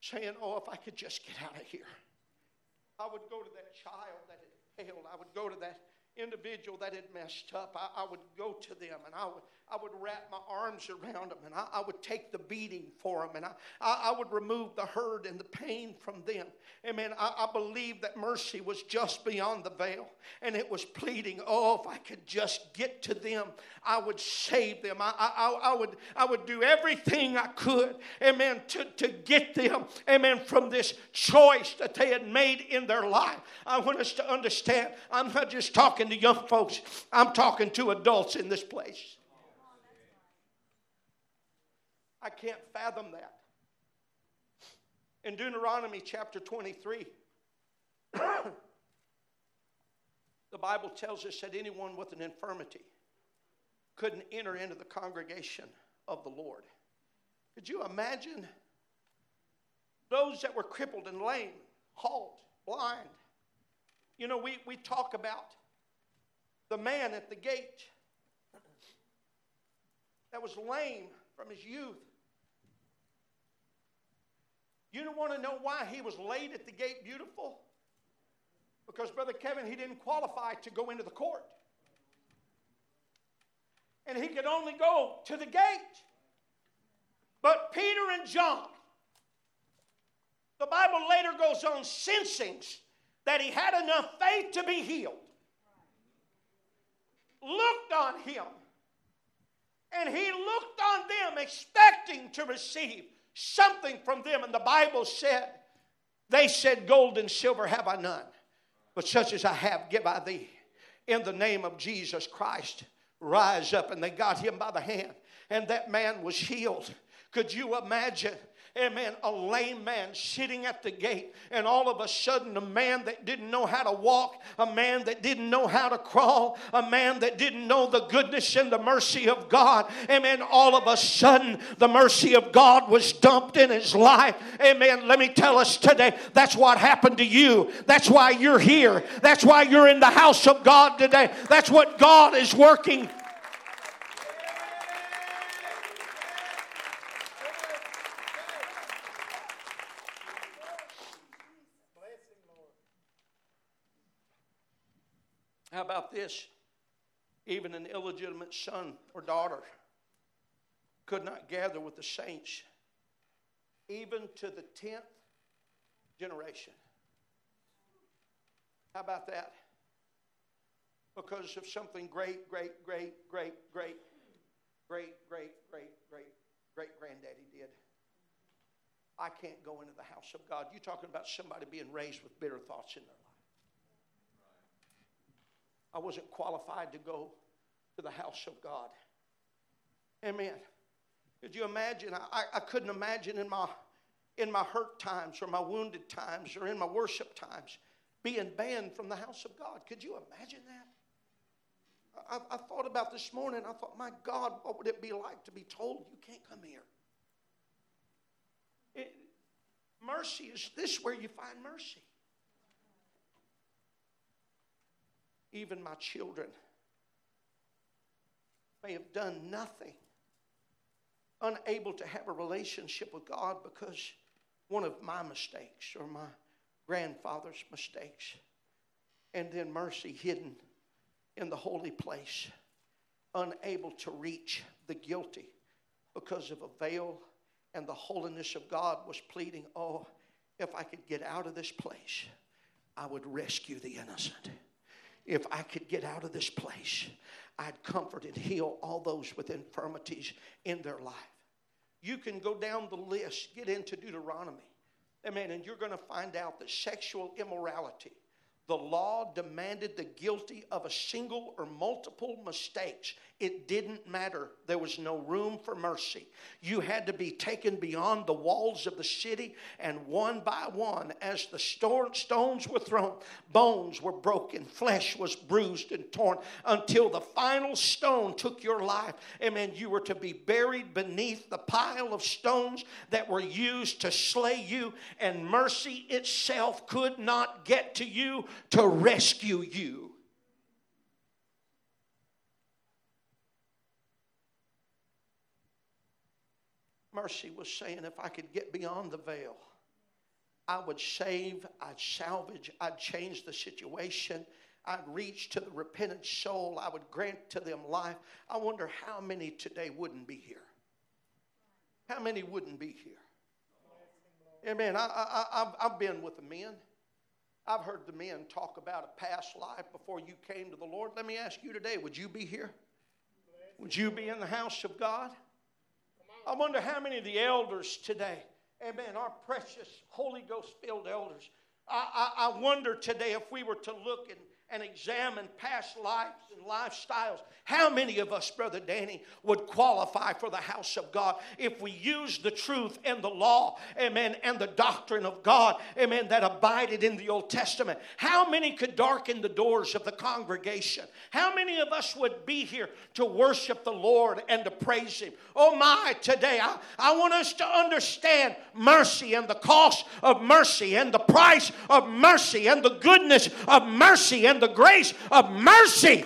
saying, Oh, if I could just get out of here. I would go to that child that had failed. I would go to that individual that had messed up. I, I would go to them and I would I would wrap my arms around them and I, I would take the beating for them and I, I, I, would remove the hurt and the pain from them. Amen. I, I believe that mercy was just beyond the veil and it was pleading, oh, if I could just get to them, I would save them. I, I, I, would, I would do everything I could, amen, to, to get them, amen, from this choice that they had made in their life. I want us to understand, I'm not just talking to young folks, I'm talking to adults in this place. I can't fathom that. In Deuteronomy chapter 23, the Bible tells us that anyone with an infirmity couldn't enter into the congregation of the Lord. Could you imagine those that were crippled and lame, halt, blind? You know, we, we talk about the man at the gate that was lame from his youth. You don't want to know why he was laid at the gate beautiful? Because, Brother Kevin, he didn't qualify to go into the court. And he could only go to the gate. But Peter and John, the Bible later goes on sensing that he had enough faith to be healed, looked on him, and he looked on them expecting to receive something from them. And the Bible said, they said, Gold and silver have I none, but such as I have give I thee. In the name of Jesus Christ, rise up. And they got him by the hand, and that man was healed. Could you imagine? Amen, a lame man sitting at the gate, and all of a sudden, a man that didn't know how to walk, a man that didn't know how to crawl, a man that didn't know the goodness and the mercy of God, amen, all of a sudden, the mercy of God was dumped in his life. Amen. Let me tell us today that's what happened to you. That's why you're here. That's why you're in the house of God today. That's what God is working How about this? Even an illegitimate son or daughter could not gather with the saints, even to the 10th generation. How about that? Because of something great, great, great, great, great, great, great, great, great, great granddaddy did. I can't go into the house of God. You're talking about somebody being raised with bitter thoughts in their. I wasn't qualified to go to the house of God. Amen. Could you imagine? I, I couldn't imagine in my in my hurt times or my wounded times or in my worship times being banned from the house of God. Could you imagine that? I, I, thought about this morning. I thought, my God, what would it be like to be told you can't come here? It, mercy is this where you find mercy. Even my children may have done nothing, unable to have a relationship with God because one of my mistakes or my grandfather's mistakes, and then mercy hidden in the holy place, unable to reach the guilty because of a veil and the holiness of God was pleading, Oh, if I could get out of this place, I would rescue the innocent if I could get out of this place, I'd comfort and heal all those with infirmities in their life. You can go down the list, get into Deuteronomy. Amen. And you're going to find out that sexual immorality the law demanded the guilty of a single or multiple mistakes. It didn't matter. There was no room for mercy. You had to be taken beyond the walls of the city, and one by one, as the stones were thrown, bones were broken, flesh was bruised and torn, until the final stone took your life. Amen. You were to be buried beneath the pile of stones that were used to slay you, and mercy itself could not get to you to rescue you. Mercy was saying, if I could get beyond the veil, I would save, I'd salvage, I'd change the situation. I'd reach to the repentant soul. I would grant to them life. I wonder how many today wouldn't be here. How many wouldn't be here? Amen. I, I, I've, I've been with the men. I've heard the men talk about a past life before you came to the Lord. Let me ask you today would you be here? Would you be in the house of God? I wonder how many of the elders today, amen, our precious Holy Ghost filled elders, I, I, I wonder today if we were to look and and examine past lives and lifestyles, how many of us, Brother Danny, would qualify for the house of God if we use the truth and the law, amen, and the doctrine of God, amen, that abided in the Old Testament? How many could darken the doors of the congregation? How many of us would be here to worship the Lord and to praise Him? Oh my, today I, I want us to understand mercy and the cost of mercy and the price of mercy and the goodness of mercy and the grace of mercy.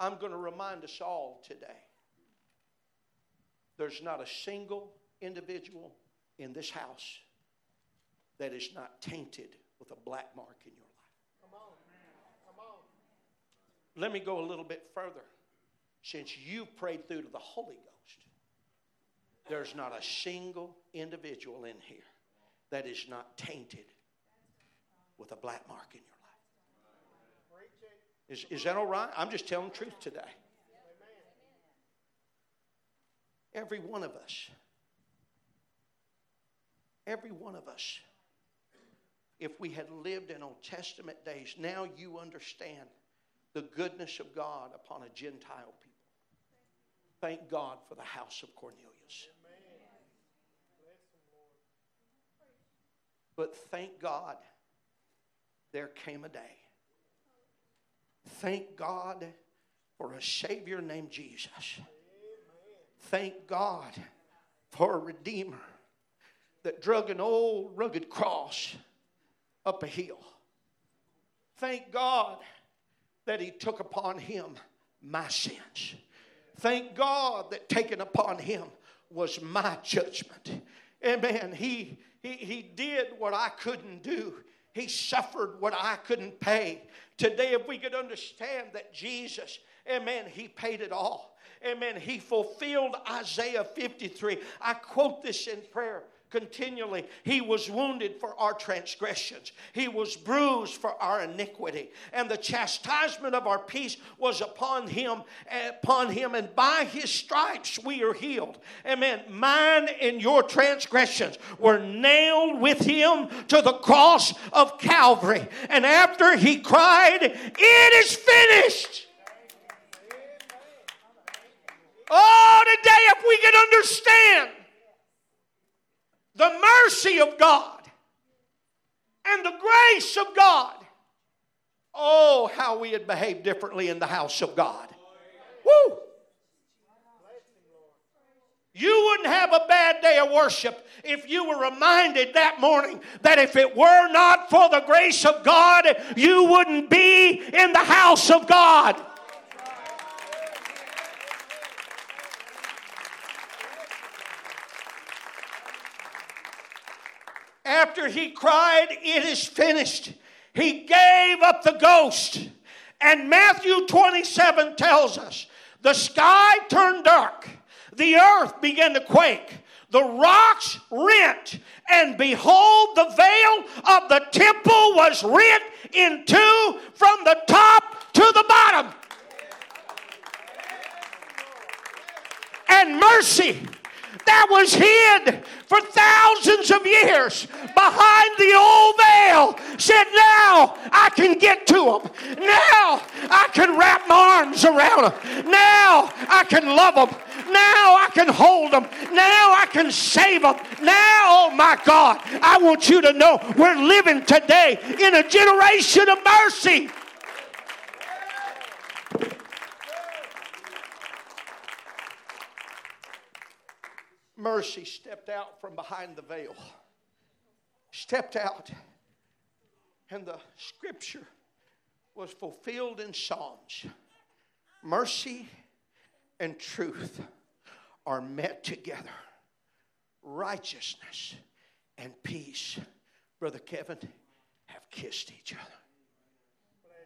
I'm going to remind us all today there's not a single individual in this house that is not tainted with a black mark in your life. Come on. Come on. Let me go a little bit further. Since you prayed through to the Holy Ghost, there's not a single individual in here that is not tainted with a black mark in your life. Is, is that all right? I'm just telling the truth today. Every one of us, every one of us, if we had lived in Old Testament days, now you understand the goodness of God upon a Gentile people. Thank God for the house of Cornelius. But thank God there came a day. Thank God for a Savior named Jesus. Thank God for a Redeemer that drug an old rugged cross up a hill. Thank God that He took upon Him my sins. Thank God that taken upon Him was my judgment. Amen. He he, he did what I couldn't do. He suffered what I couldn't pay. Today, if we could understand that Jesus, amen, He paid it all. Amen. He fulfilled Isaiah 53. I quote this in prayer continually. He was wounded for our transgressions, He was bruised for our iniquity. And the chastisement of our peace was upon Him, upon Him, and by His stripes we are healed. Amen. Mine and your transgressions were nailed with Him to the cross of Calvary. And after He cried, It is finished. Oh, today, if we could understand the mercy of God and the grace of God, oh, how we had behaved differently in the house of God. Woo! You wouldn't have a bad day of worship if you were reminded that morning that if it were not for the grace of God, you wouldn't be in the house of God. After he cried, It is finished, he gave up the ghost. And Matthew 27 tells us the sky turned dark, the earth began to quake, the rocks rent, and behold, the veil of the temple was rent in two from the top to the bottom. And mercy that was hid for thousands of years behind the old veil said, Now I can get to them. Now I can wrap my arms around them. Now I can love them. Now I can hold them. Now I can save them. Now, oh my God, I want you to know we're living today in a generation of mercy. Mercy stepped out from behind the veil, stepped out, and the scripture was fulfilled in Psalms. Mercy and truth are met together, righteousness and peace, Brother Kevin, have kissed each other.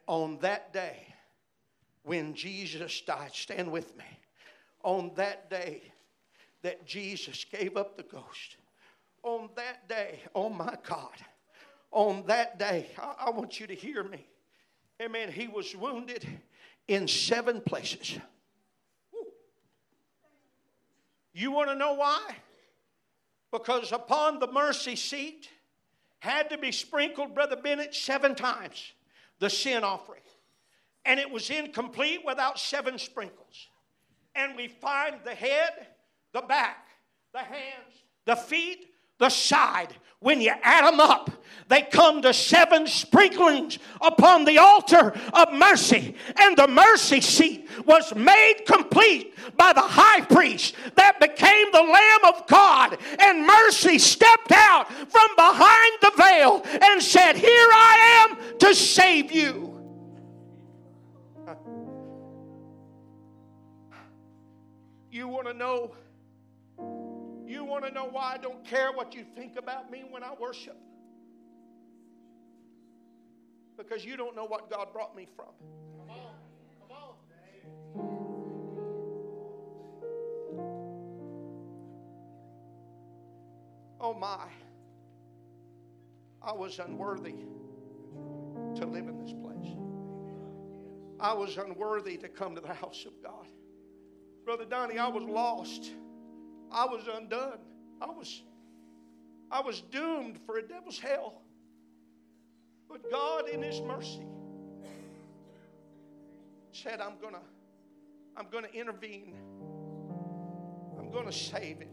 On that day, when Jesus died, stand with me. On that day, that Jesus gave up the ghost. On that day, oh my God, on that day, I, I want you to hear me. Amen. He was wounded in seven places. You want to know why? Because upon the mercy seat had to be sprinkled, Brother Bennett, seven times the sin offering. And it was incomplete without seven sprinkles. And we find the head the back, the hands, the feet, the side. When you add them up, they come to seven sprinklings upon the altar of mercy. And the mercy seat was made complete by the high priest that became the Lamb of God. And mercy stepped out from behind the veil and said, Here I am to save you. You want to know want to know why I don't care what you think about me when I worship? Because you don't know what God brought me from. Come on. Come on. Oh my. I was unworthy to live in this place. I was unworthy to come to the house of God. Brother Donnie, I was lost. I was undone. I was, I was doomed for a devil's hell. But God, in His mercy, said, I'm gonna, I'm gonna intervene. I'm gonna save it.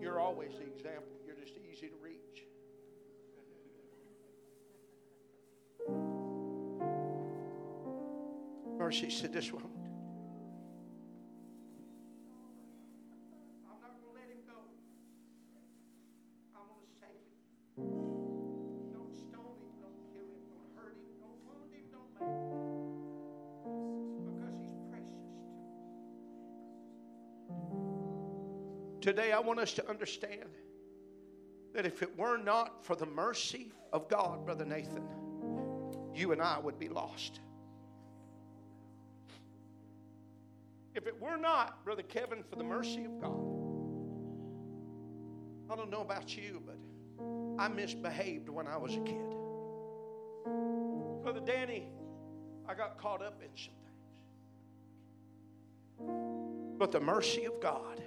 You're always the example. You're just easy to reach. Mercy said, This one Today, I want us to understand that if it were not for the mercy of God, Brother Nathan, you and I would be lost. If it were not, Brother Kevin, for the mercy of God, I don't know about you, but I misbehaved when I was a kid. Brother Danny, I got caught up in some things. But the mercy of God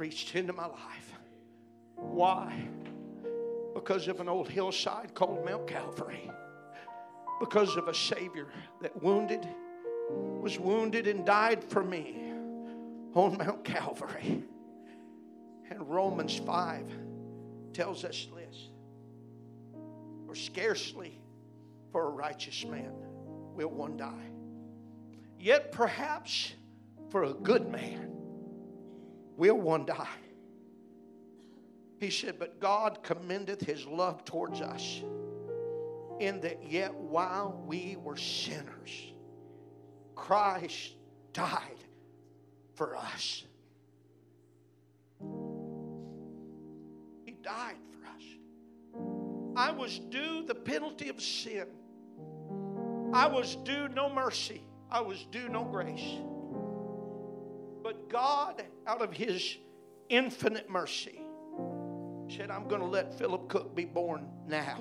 reached into my life. Why? Because of an old hillside called Mount Calvary. Because of a Savior that wounded, was wounded and died for me on Mount Calvary. And Romans 5 tells us this For scarcely for a righteous man will one die. Yet perhaps for a good man will one die. He said, But God commendeth his love towards us, in that yet while we were sinners, Christ died for us. He died for us. I was due the penalty of sin. I was due no mercy. I was due no grace. But God, out of His infinite mercy, said, I'm going to let Philip Cook be born now.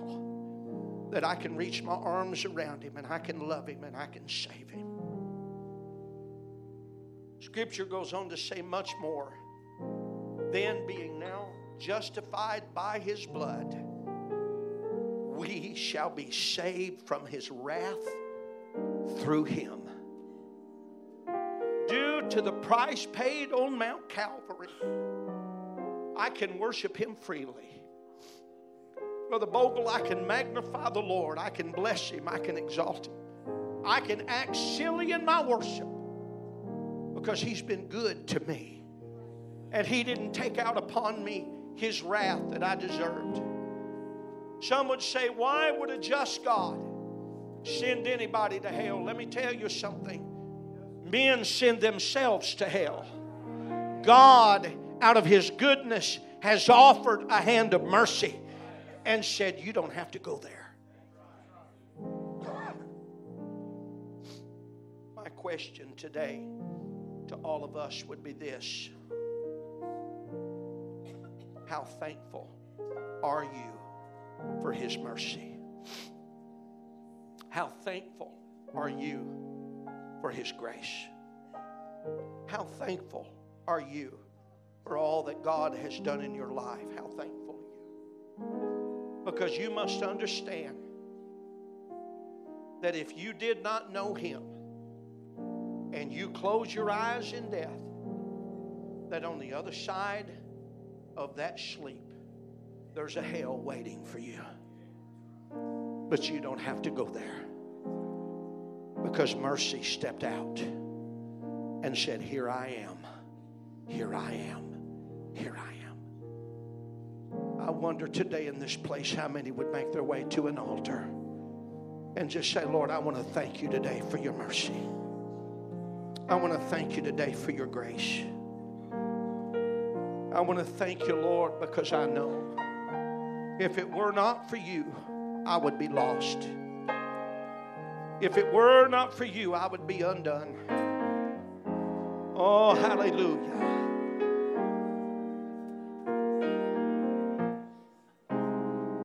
that I can reach my arms around him and I can love him and I can save him. Scripture goes on to say much more. Then, being now justified by his blood, we shall be saved from his wrath through him. To the price paid on Mount Calvary, I can worship him freely. Brother Bogle, I can magnify the Lord. I can bless him. I can exalt him. I can act silly in my worship because he's been good to me. And he didn't take out upon me his wrath that I deserved. Some would say, Why would a just God send anybody to hell? Let me tell you something. Men send themselves to hell. God, out of his goodness, has offered a hand of mercy and said, You don't have to go there. My question today to all of us would be this How thankful are you for His mercy? How thankful are you for His grace? How thankful are you for all that God has done in your life? How thankful are you? Because you must understand that if you did not know Him, and you close your eyes in death, that on the other side of that sleep, there's a hell waiting for you. But you don't have to go there because mercy stepped out and said, Here I am, here I am, here I am. I wonder today in this place how many would make their way to an altar and just say, Lord, I want to thank you today for your mercy. I want to thank you today for your grace. I want to thank you, Lord, because I know if it were not for you, I would be lost. If it were not for you, I would be undone. Oh, hallelujah.